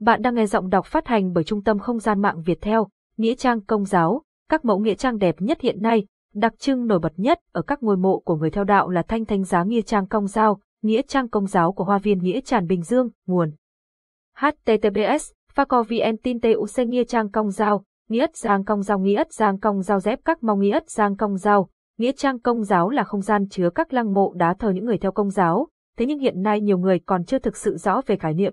Bạn đang nghe giọng đọc phát hành bởi Trung tâm Không gian mạng Việt Theo, Nghĩa trang Công giáo, các mẫu nghĩa trang đẹp nhất hiện nay, đặc trưng nổi bật nhất ở các ngôi mộ của người theo đạo là thanh thanh giá Nghĩa trang Công giáo, Nghĩa trang Công giáo của Hoa viên Nghĩa Tràn Bình Dương, nguồn. HTTPS, Phaco VN tin TUC Nghĩa trang Công giáo, Nghĩa Giang Công giáo Nghĩa Giang Công giáo dép các mong Nghĩa Giang Công giáo, Nghĩa trang Công giáo là không gian chứa các lăng mộ đá thờ những người theo Công giáo, thế nhưng hiện nay nhiều người còn chưa thực sự rõ về khái niệm.